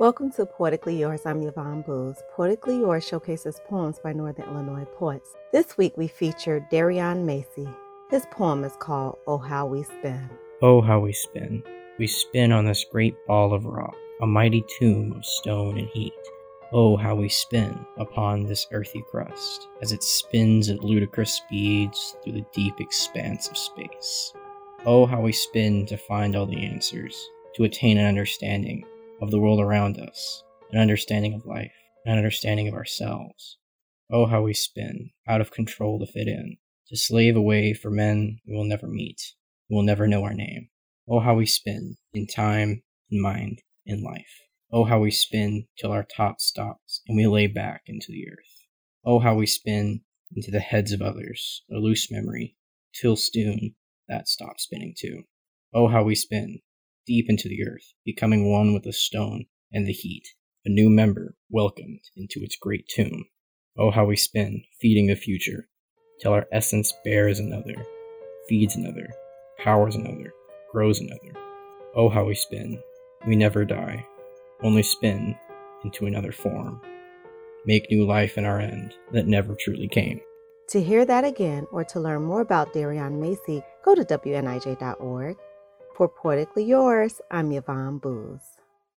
Welcome to Poetically Yours. I'm Yvonne Boose. Poetically Yours showcases poems by Northern Illinois poets. This week we feature Darian Macy. His poem is called Oh How We Spin. Oh, how we spin. We spin on this great ball of rock, a mighty tomb of stone and heat. Oh, how we spin upon this earthy crust, as it spins at ludicrous speeds through the deep expanse of space. Oh, how we spin to find all the answers, to attain an understanding of the world around us, an understanding of life, an understanding of ourselves. Oh, how we spin, out of control to fit in, to slave away for men we will never meet, who will never know our name. Oh, how we spin, in time, in mind, in life. Oh, how we spin till our top stops and we lay back into the earth. Oh, how we spin into the heads of others, a loose memory, till soon that stops spinning too. Oh, how we spin, deep into the earth, becoming one with the stone and the heat, a new member welcomed into its great tomb. Oh, how we spin, feeding the future, till our essence bears another, feeds another, powers another, grows another. Oh, how we spin, we never die, only spin into another form, make new life in our end that never truly came. To hear that again or to learn more about Darian Macy, go to WNIJ.org. For Poetically Yours, I'm Yvonne Boose.